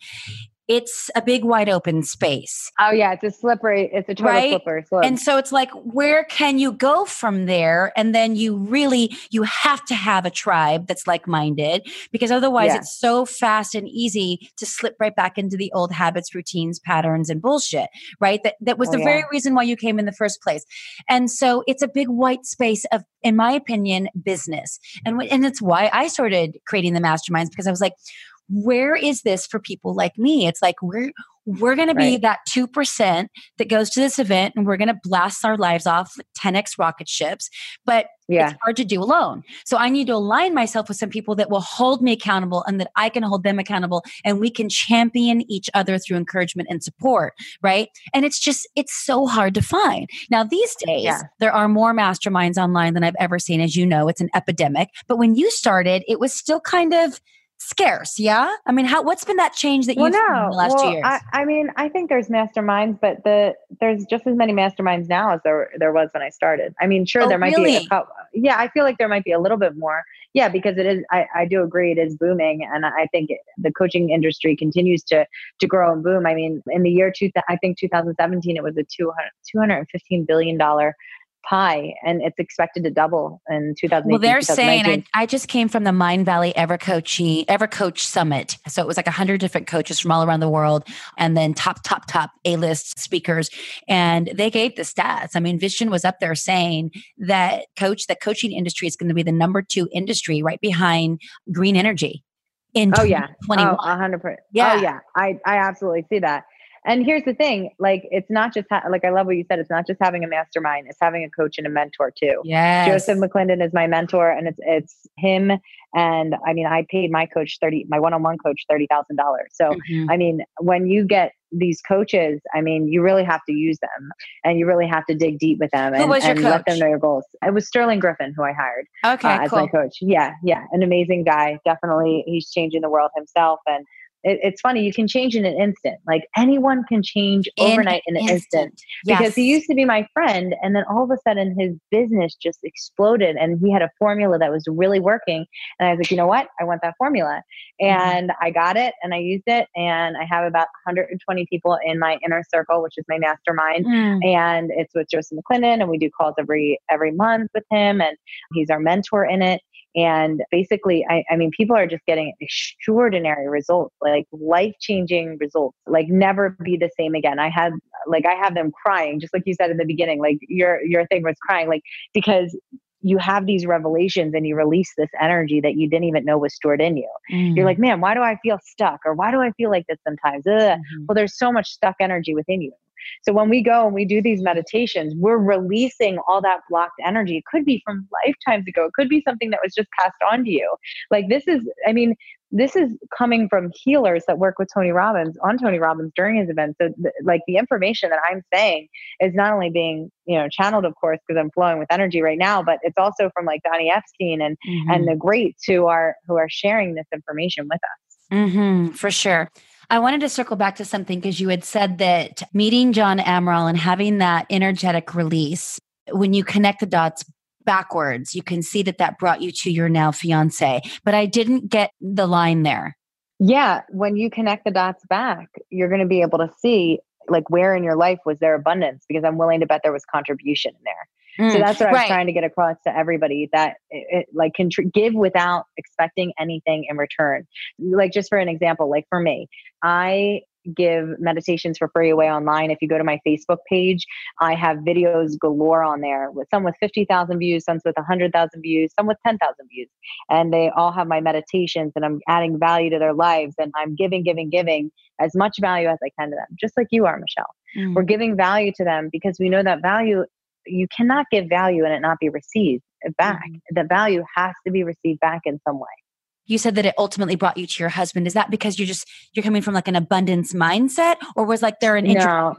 it's a big wide open space. Oh yeah, it's a slippery, it's a total right? slippery slope. And so it's like, where can you go from there? And then you really, you have to have a tribe that's like-minded because otherwise yeah. it's so fast and easy to slip right back into the old habits, routines, patterns, and bullshit, right? That that was oh, the yeah. very reason why you came in the first place. And so it's a big white space of, in my opinion, business. And, and it's why I started creating the masterminds because I was like, where is this for people like me? It's like we're we're going to be that 2% that goes to this event and we're going to blast our lives off 10x rocket ships but yeah. it's hard to do alone so i need to align myself with some people that will hold me accountable and that i can hold them accountable and we can champion each other through encouragement and support right and it's just it's so hard to find now these days yeah. there are more masterminds online than i've ever seen as you know it's an epidemic but when you started it was still kind of scarce yeah? I mean how what's been that change that you've well, no. in the last well, years? I, I, mean i think there's masterminds but the there's just as many masterminds now as there there was when i started. I mean sure oh, there might really? be a couple yeah i feel like there might be a little bit more. Yeah because it is i, I do agree it is booming and i think it, the coaching industry continues to to grow and boom. I mean in the year two i think 2017 it was a 200 215 billion dollar pie and it's expected to double in 2018 well they're saying I, I, just came from the Mindvalley Valley coaching ever coach summit. So it was like 100 different coaches from all around the world and then top top top a-list speakers and they gave the stats. I mean Vishen was up there saying that coach the coaching industry is going to be the number two industry right behind green energy in oh yeah. Oh, 100% yeah oh yeah. I i absolutely see that and here's the thing like it's not just ha- like i love what you said it's not just having a mastermind it's having a coach and a mentor too yeah joseph mcclendon is my mentor and it's it's him and i mean i paid my coach 30 my one-on-one coach $30000 so mm-hmm. i mean when you get these coaches, I mean, you really have to use them and you really have to dig deep with them and, and let them know your goals. It was Sterling Griffin who I hired okay, uh, as cool. my coach. Yeah, yeah, an amazing guy. Definitely, he's changing the world himself. And it, it's funny you can change in an instant like anyone can change overnight in, in an instant, instant. Yes. because he used to be my friend and then all of a sudden his business just exploded and he had a formula that was really working and i was like you know what i want that formula mm-hmm. and mm-hmm. i got it and i used it and i have about 120 people in my inner circle which is my mastermind mm. and it's with joseph mcclendon and we do calls every every month with him and he's our mentor in it and basically, I, I mean, people are just getting extraordinary results, like life changing results, like never be the same again. I had, like, I have them crying, just like you said in the beginning, like your, your thing was crying, like, because you have these revelations and you release this energy that you didn't even know was stored in you. Mm. You're like, man, why do I feel stuck? Or why do I feel like this sometimes? Mm-hmm. Well, there's so much stuck energy within you. So when we go and we do these meditations, we're releasing all that blocked energy. It could be from lifetimes ago. It could be something that was just passed on to you. Like this is, I mean, this is coming from healers that work with Tony Robbins on Tony Robbins during his events. So, th- like the information that I'm saying is not only being, you know, channeled, of course, because I'm flowing with energy right now, but it's also from like Donny Epstein and mm-hmm. and the greats who are who are sharing this information with us. Mm-hmm, for sure. I wanted to circle back to something because you had said that meeting John Amaral and having that energetic release, when you connect the dots backwards, you can see that that brought you to your now fiance. But I didn't get the line there. Yeah. When you connect the dots back, you're going to be able to see like where in your life was there abundance because I'm willing to bet there was contribution in there. Mm, so that's what I was right. trying to get across to everybody that it, it like can tr- give without expecting anything in return. Like just for an example, like for me, I give meditations for free away online. If you go to my Facebook page, I have videos galore on there with some with 50,000 views, some with 100,000 views, some with 10,000 views. And they all have my meditations and I'm adding value to their lives and I'm giving, giving, giving as much value as I can to them, just like you are, Michelle. Mm. We're giving value to them because we know that value you cannot give value and it not be received back. Mm-hmm. The value has to be received back in some way. You said that it ultimately brought you to your husband. Is that because you're just you're coming from like an abundance mindset, or was like there an no,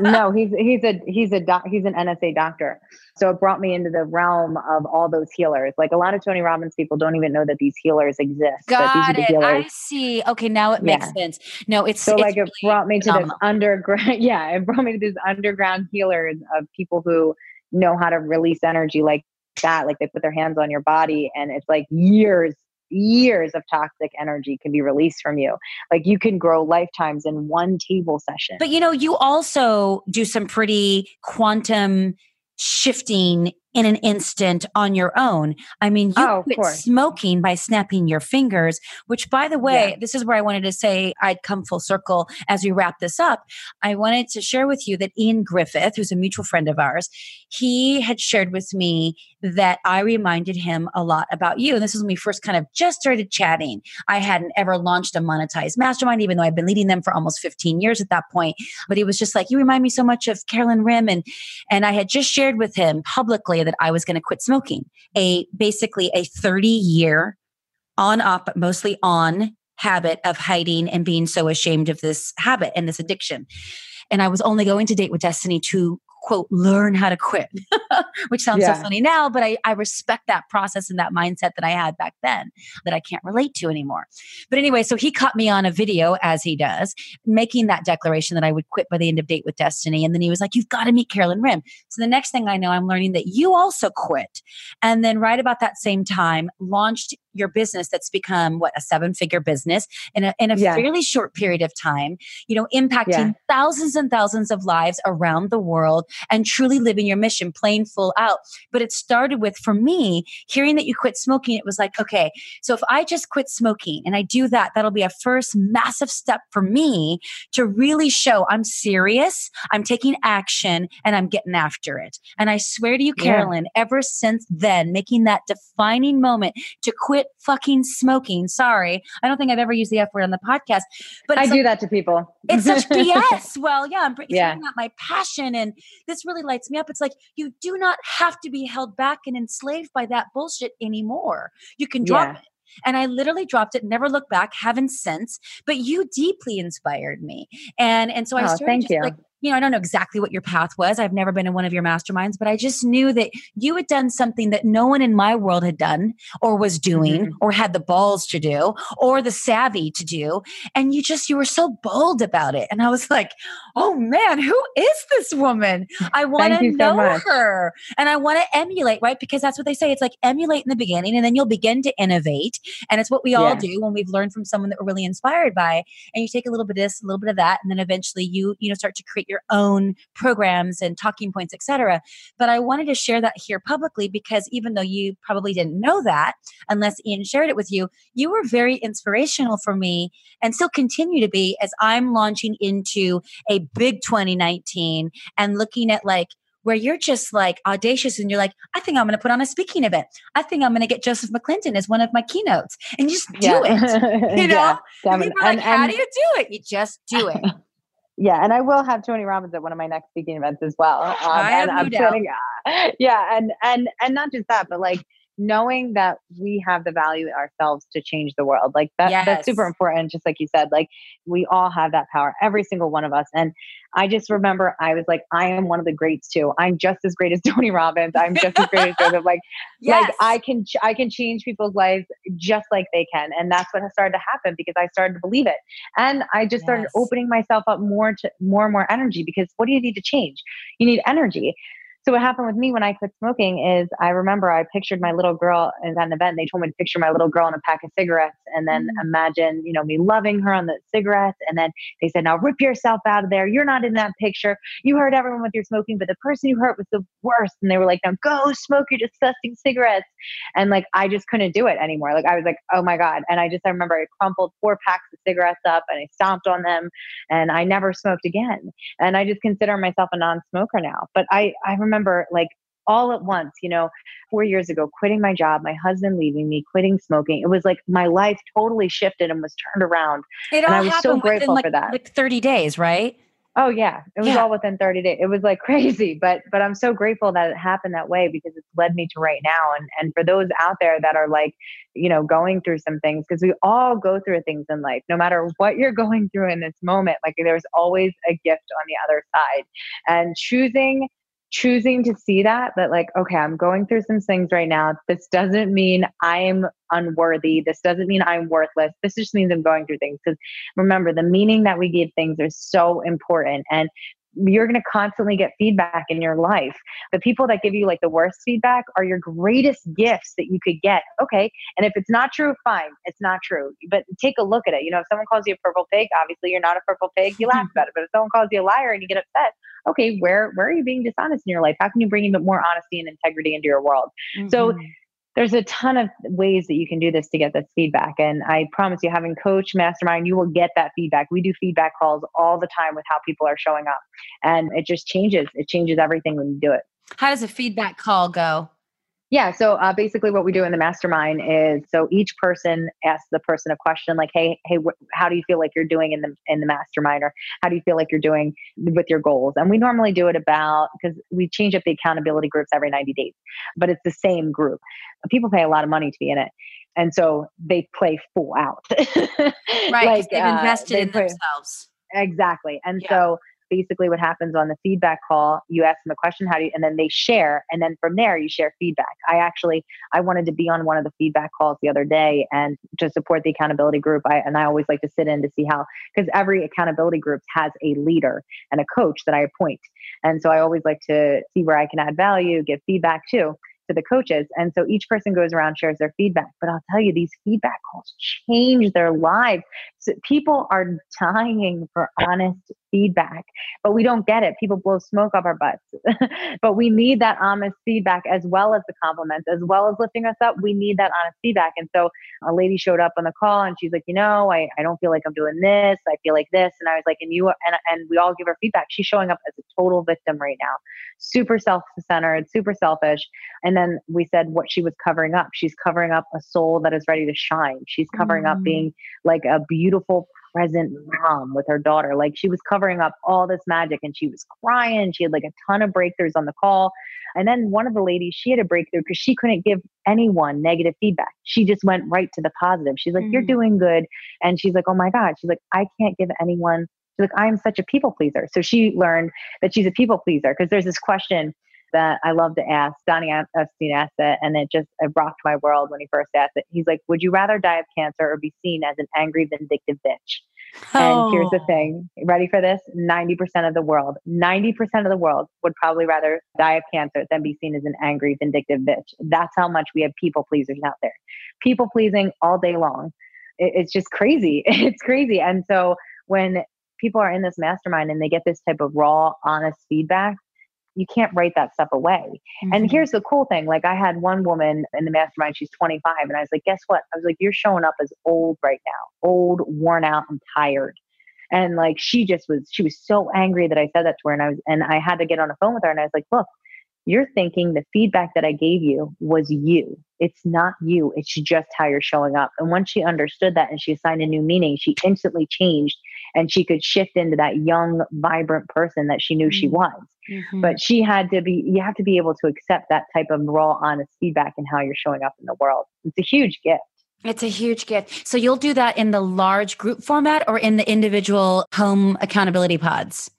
no? He's he's a he's a doc, he's an NSA doctor, so it brought me into the realm of all those healers. Like a lot of Tony Robbins people don't even know that these healers exist. Got it. I see. Okay, now it makes yeah. sense. No, it's so it's like it brought me to this underground. Yeah, it brought me to these underground healers of people who know how to release energy like that. Like they put their hands on your body, and it's like years years of toxic energy can be released from you. Like you can grow lifetimes in one table session. But you know, you also do some pretty quantum shifting in an instant on your own. I mean, you oh, quit smoking by snapping your fingers, which by the way, yeah. this is where I wanted to say I'd come full circle as we wrap this up. I wanted to share with you that Ian Griffith, who's a mutual friend of ours, he had shared with me that I reminded him a lot about you. And this was when we first kind of just started chatting. I hadn't ever launched a monetized mastermind, even though I've been leading them for almost 15 years at that point. But he was just like, you remind me so much of Carolyn Rim. And, and I had just shared with him publicly that I was going to quit smoking. A basically a 30 year on off, but mostly on habit of hiding and being so ashamed of this habit and this addiction. And I was only going to date with Destiny to quote learn how to quit which sounds yeah. so funny now but I, I respect that process and that mindset that i had back then that i can't relate to anymore but anyway so he caught me on a video as he does making that declaration that i would quit by the end of date with destiny and then he was like you've got to meet carolyn rim so the next thing i know i'm learning that you also quit and then right about that same time launched your business that's become what a seven figure business in a, in a yeah. fairly short period of time you know impacting yeah. thousands and thousands of lives around the world and truly living your mission playing full out but it started with for me hearing that you quit smoking it was like okay so if i just quit smoking and i do that that'll be a first massive step for me to really show i'm serious i'm taking action and i'm getting after it and i swear to you carolyn yeah. ever since then making that defining moment to quit fucking smoking. Sorry. I don't think I've ever used the F word on the podcast, but I do that to people. it's such BS. Well, yeah, I'm yeah. out my passion and this really lights me up. It's like you do not have to be held back and enslaved by that bullshit anymore. You can drop yeah. it. And I literally dropped it, never looked back, haven't since. But you deeply inspired me. And and so I oh, started thank just you. like you know, I don't know exactly what your path was. I've never been in one of your masterminds, but I just knew that you had done something that no one in my world had done or was doing mm-hmm. or had the balls to do or the savvy to do. And you just, you were so bold about it. And I was like, oh man, who is this woman? I want to know so her and I want to emulate, right? Because that's what they say. It's like emulate in the beginning and then you'll begin to innovate. And it's what we all do when we've learned from someone that we're really inspired by. And you take a little bit of this, a little bit of that, and then eventually you, you know, start to create your own programs and talking points, etc. But I wanted to share that here publicly because even though you probably didn't know that, unless Ian shared it with you, you were very inspirational for me and still continue to be as I'm launching into a big 2019 and looking at like where you're just like audacious and you're like, I think I'm going to put on a speaking event. I think I'm going to get Joseph McClendon as one of my keynotes and you just do yeah. it. You know, yeah, and people are like, and, how do you do it? You just do it. Yeah, and I will have Tony Robbins at one of my next speaking events as well. Um, I have no doubt. uh, yeah, and and and not just that, but like knowing that we have the value ourselves to change the world like that yes. that's super important just like you said like we all have that power every single one of us and i just remember i was like i am one of the greats too. I'm just as great as tony robbins. I'm just as great as joseph like yes. like i can i can change people's lives just like they can and that's what has started to happen because i started to believe it and i just started opening myself up more to more and more energy because what do you need to change? You need energy so what happened with me when I quit smoking is I remember I pictured my little girl at an event. They told me to picture my little girl in a pack of cigarettes and then mm. imagine, you know, me loving her on the cigarettes. And then they said, now rip yourself out of there. You're not in that picture. You hurt everyone with your smoking, but the person you hurt was the worst. And they were like, now go smoke your disgusting cigarettes. And like, I just couldn't do it anymore. Like I was like, oh my God. And I just, I remember I crumpled four packs of cigarettes up and I stomped on them and I never smoked again. And I just consider myself a non-smoker now. But I, I remember remember like all at once, you know, four years ago, quitting my job, my husband leaving me, quitting smoking. It was like my life totally shifted and was turned around. It and I was so grateful like, for that. Like 30 days, right? Oh yeah, it was yeah. all within 30 days. It was like crazy, but but I'm so grateful that it happened that way because it's led me to right now. And and for those out there that are like, you know, going through some things because we all go through things in life. No matter what you're going through in this moment, like there's always a gift on the other side. And choosing choosing to see that that like okay i'm going through some things right now. This doesn't mean i'm unworthy. This doesn't mean i'm worthless. This just means i'm going through things. Because remember the meaning that we give things is so important. And you're going to constantly get feedback in your life. The people that give you like the worst feedback are your greatest gifts that you could get. Okay. And if it's not true, fine. It's not true. But take a look at it. You know, if someone calls you a purple pig, obviously you're not a purple pig. You laugh about it. But if someone calls you a liar and you get upset, okay, where where are you being dishonest in your life? How can you bring even more honesty and integrity into your world? Mm-hmm. So there's a ton of ways that you can do this to get this feedback. And I promise you, having coach mastermind, you will get that feedback. We do feedback calls all the time with how people are showing up. And it just changes. It changes everything when you do it. How does a feedback call go? Yeah. So uh, basically, what we do in the mastermind is so each person asks the person a question like, "Hey, hey, wh- how do you feel like you're doing in the in the mastermind, or how do you feel like you're doing with your goals?" And we normally do it about because we change up the accountability groups every 90 days, but it's the same group. People pay a lot of money to be in it, and so they play full out. right. like, they've uh, invested uh, they in play, themselves. Exactly. And yeah. so basically what happens on the feedback call you ask them a question how do you and then they share and then from there you share feedback i actually i wanted to be on one of the feedback calls the other day and to support the accountability group i and i always like to sit in to see how because every accountability group has a leader and a coach that i appoint and so i always like to see where i can add value give feedback too to the coaches. And so each person goes around, shares their feedback. But I'll tell you, these feedback calls change their lives. People are dying for honest feedback, but we don't get it. People blow smoke up our butts. but we need that honest feedback as well as the compliments, as well as lifting us up. We need that honest feedback. And so a lady showed up on the call and she's like, you know, I, I don't feel like I'm doing this. I feel like this. And I was like, and you, and, and we all give her feedback. She's showing up as a total victim right now, super self centered, super selfish. And then we said what she was covering up. She's covering up a soul that is ready to shine. She's covering mm. up being like a beautiful present mom with her daughter. Like she was covering up all this magic and she was crying. She had like a ton of breakthroughs on the call. And then one of the ladies, she had a breakthrough because she couldn't give anyone negative feedback. She just went right to the positive. She's like, mm. You're doing good. And she's like, Oh my God. She's like, I can't give anyone. She's like, I'm such a people pleaser. So she learned that she's a people pleaser because there's this question that I love to ask. Donny Epstein asked it, and it just it rocked my world when he first asked it. He's like, "Would you rather die of cancer or be seen as an angry, vindictive bitch?" Oh. And here's the oh. thing: ready for this? Ninety percent of the world, ninety percent of the world would probably rather die of cancer than be seen as an angry, vindictive bitch. That's how much we have people pleasers out there, people pleasing all day long. It, it's just crazy. It's crazy. And so when people are in this mastermind and they get this type of raw, honest feedback, you can't write that stuff away. Mm-hmm. And here's the cool thing like, I had one woman in the mastermind, she's 25, and I was like, guess what? I was like, you're showing up as old right now, old, worn out, and tired. And like, she just was, she was so angry that I said that to her. And I was, and I had to get on the phone with her and I was like, look, you're thinking the feedback that I gave you was you. It's not you. It's just how you're showing up. And once she understood that and she assigned a new meaning, she instantly changed and she could shift into that young, vibrant person that she knew mm-hmm. she was. Mm-hmm. But she had to be, you have to be able to accept that type of raw, honest feedback and how you're showing up in the world. It's a huge gift. It's a huge gift. So you'll do that in the large group format or in the individual home accountability pods?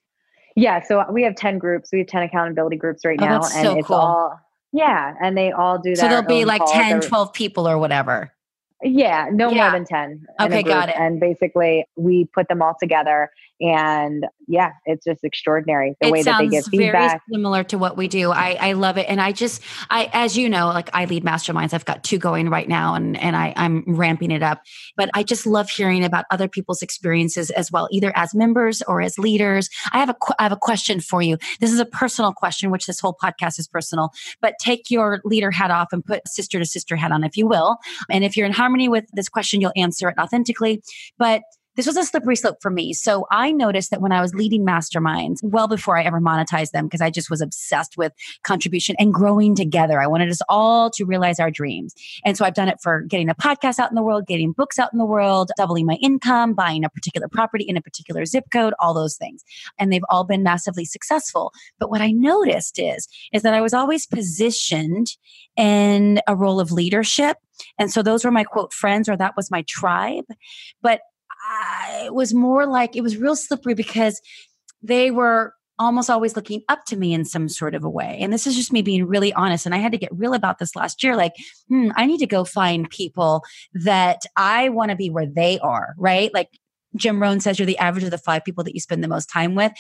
Yeah, so we have 10 groups. We have 10 accountability groups right oh, now. and so it's cool. all, yeah, and they all do that. So there'll be like 10, 12 people or whatever. Yeah, no yeah. more than 10. Okay, got it. And basically, we put them all together and yeah it's just extraordinary the it way that they give feedback. very similar to what we do. I i love it and i just i as you know like i lead masterminds. I've got two going right now and and i i'm ramping it up. But i just love hearing about other people's experiences as well either as members or as leaders. I have a i have a question for you. This is a personal question which this whole podcast is personal but take your leader hat off and put sister to sister hat on if you will. And if you're in harmony with this question you'll answer it authentically. But this was a slippery slope for me. So I noticed that when I was leading masterminds, well before I ever monetized them, because I just was obsessed with contribution and growing together. I wanted us all to realize our dreams. And so I've done it for getting a podcast out in the world, getting books out in the world, doubling my income, buying a particular property in a particular zip code, all those things. And they've all been massively successful. But what I noticed is, is that I was always positioned in a role of leadership. And so those were my quote friends, or that was my tribe. But it was more like it was real slippery because they were almost always looking up to me in some sort of a way. And this is just me being really honest. And I had to get real about this last year. Like, hmm, I need to go find people that I want to be where they are, right? Like, Jim Rohn says you're the average of the five people that you spend the most time with.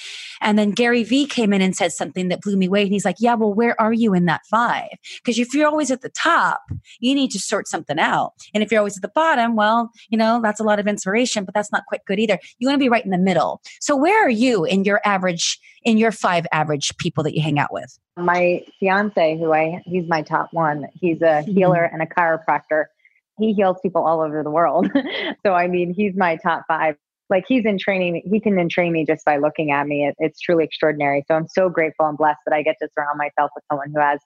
And then Gary Vee came in and said something that blew me away. And he's like, Yeah, well, where are you in that five? Because if you're always at the top, you need to sort something out. And if you're always at the bottom, well, you know, that's a lot of inspiration, but that's not quite good either. You want to be right in the middle. So where are you in your average, in your five average people that you hang out with? My fiance, who I, he's my top one, he's a healer mm-hmm. and a chiropractor he heals people all over the world. so I mean, he's my top five. Like he's in training, he can entrain me just by looking at me. It, it's truly extraordinary. So I'm so grateful and blessed that I get to surround myself with someone who has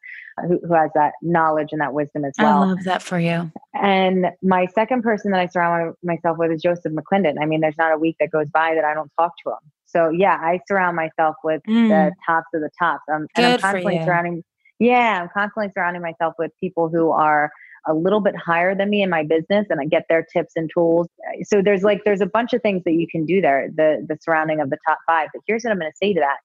who, who has that knowledge and that wisdom as well. I love that for you. And my second person that I surround myself with is Joseph McClendon. I mean, there's not a week that goes by that I don't talk to him. So yeah, I surround myself with mm. the tops of the tops. Um, and I'm constantly surrounding. Yeah, I'm constantly surrounding myself with people who are a little bit higher than me in my business and I get their tips and tools. So there's like there's a bunch of things that you can do there, the the surrounding of the top 5. But here's what I'm going to say to that.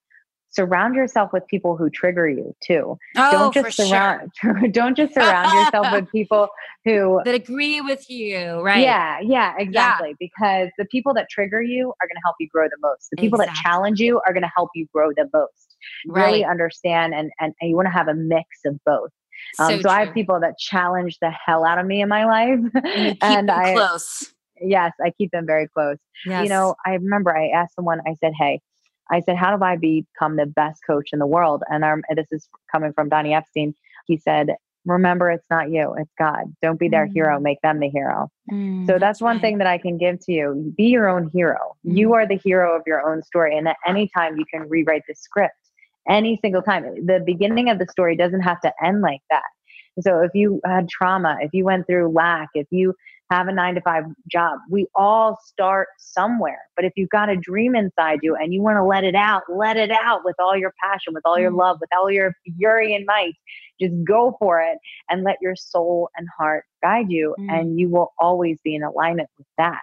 Surround yourself with people who trigger you too. Oh, don't just surround sure. don't just surround yourself with people who that agree with you, right? Yeah, yeah, exactly. Yeah. Because the people that trigger you are going to help you grow the most. The people exactly. that challenge you are going to help you grow the most. Right. Really understand and, and, and you want to have a mix of both. Um, so, so I have people that challenge the hell out of me in my life, and, and I close. Yes, I keep them very close. Yes. You know, I remember I asked someone. I said, "Hey, I said, how do I become the best coach in the world?" And our, this is coming from Donny Epstein. He said, remember it's not you it's god don't be their mm. hero make them the hero mm, so that's, that's one right. thing that i can give to you be your own hero mm. you are the hero of your own story and at any time you can rewrite the script any single time. The beginning of the story doesn't have to end like that. So if you had trauma, if you went through lack, if you have a nine to five job, we all start somewhere. But if you've got a dream inside you and you want to let it out, let it out with all your passion, with all your mm. love, with all your fury and might. Just go for it and let your soul and heart guide you. Mm. And you will always be in alignment with that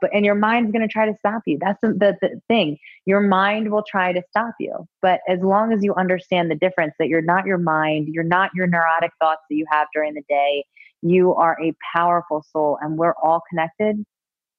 but and your mind's going to try to stop you. That's the, the, the, thing. Your mind will try to stop you but as long as you understand the difference that you're not your mind you're not your neurotic thoughts that you have during the day you are a powerful soul and we're all connected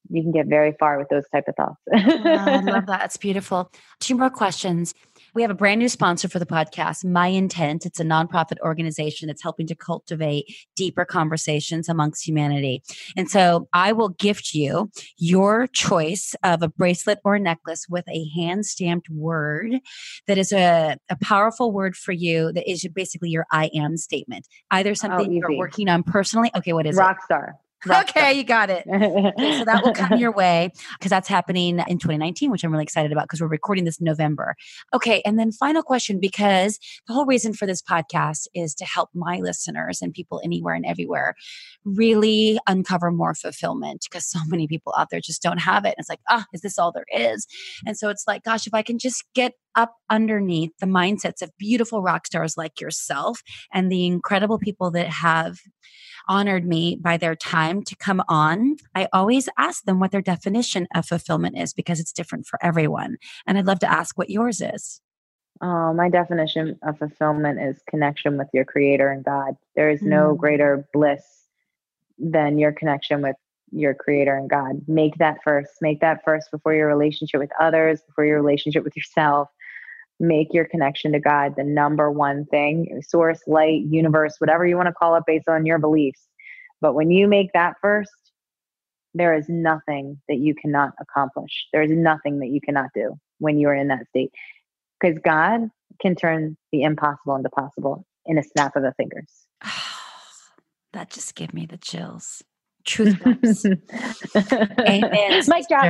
you can get very far with those type of thoughts. Oh, i love that. It's beautiful. Two more questions we have a brand new sponsor for the podcast, My Intent. It's a nonprofit organization that's helping to cultivate deeper conversations amongst humanity. And so I will gift you your choice of a bracelet or a necklace with a hand stamped word that is a, a powerful word for you that is basically your I am statement. Either oh, something oh, you're working on personally. Okay, what is Rock it? star okay, you got it. so that will come your way because that's happening in 2019, which I'm really excited about because we're recording this November. Okay, and then final question because the whole reason for this podcast is to help my listeners and people anywhere and everywhere really uncover more fulfillment because so many people out there just don't have it. it's like, ah, is this all there is? And so it's like, gosh, if I can just get up underneath the mindsets of beautiful rock stars like yourself and the incredible people that have honored me by their time to come on, I always ask them what their definition of fulfillment is because it's different for everyone. And I'd love to ask what yours is. Oh, my definition of fulfillment is connection with your creator and God. There is no mm. greater bliss than your connection with your creator and God. Make that first. Make that first before your relationship with others, before your relationship with yourself make your connection to God the number one thing source, light, universe, whatever you want to call it based on your beliefs. But when you make that first, there is nothing that you cannot accomplish. There is nothing that you cannot do when you are in that state. Because God can turn the impossible into possible in a snap of the fingers. that just gave me the chills. Truth bombs. Amen. Mic drop.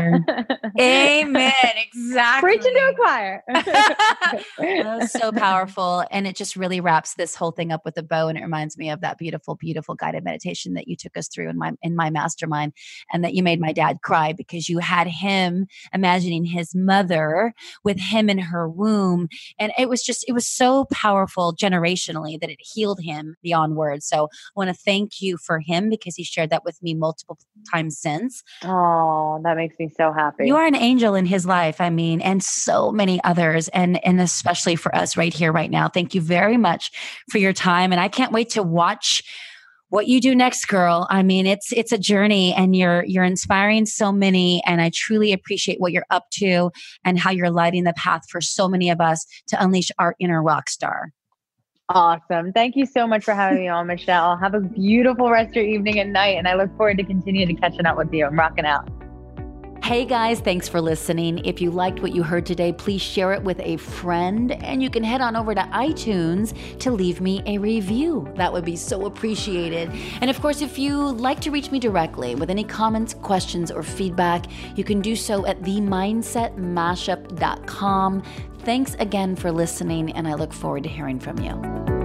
Amen. Exactly. Preach into a choir. that was so powerful. And it just really wraps this whole thing up with a bow. And it reminds me of that beautiful, beautiful guided meditation that you took us through in my in my mastermind and that you made my dad cry because you had him imagining his mother with him in her womb. And it was just, it was so powerful generationally that it healed him beyond words. So I want to thank you for him because he shared that with me multiple times since. Oh, that makes me so happy. You are an angel in his life. I mean, and so many others, and and especially for us right here, right now. Thank you very much for your time, and I can't wait to watch what you do next girl i mean it's it's a journey and you're you're inspiring so many and i truly appreciate what you're up to and how you're lighting the path for so many of us to unleash our inner rock star Awesome. Thank you so much for having me on, Michelle. Have a beautiful rest of your evening and night. And I look forward to continuing to catching up with you. I'm rocking out. Hey guys, thanks for listening. If you liked what you heard today, please share it with a friend and you can head on over to iTunes to leave me a review. That would be so appreciated. And of course, if you like to reach me directly with any comments, questions, or feedback, you can do so at themindsetmashup.com. Thanks again for listening, and I look forward to hearing from you.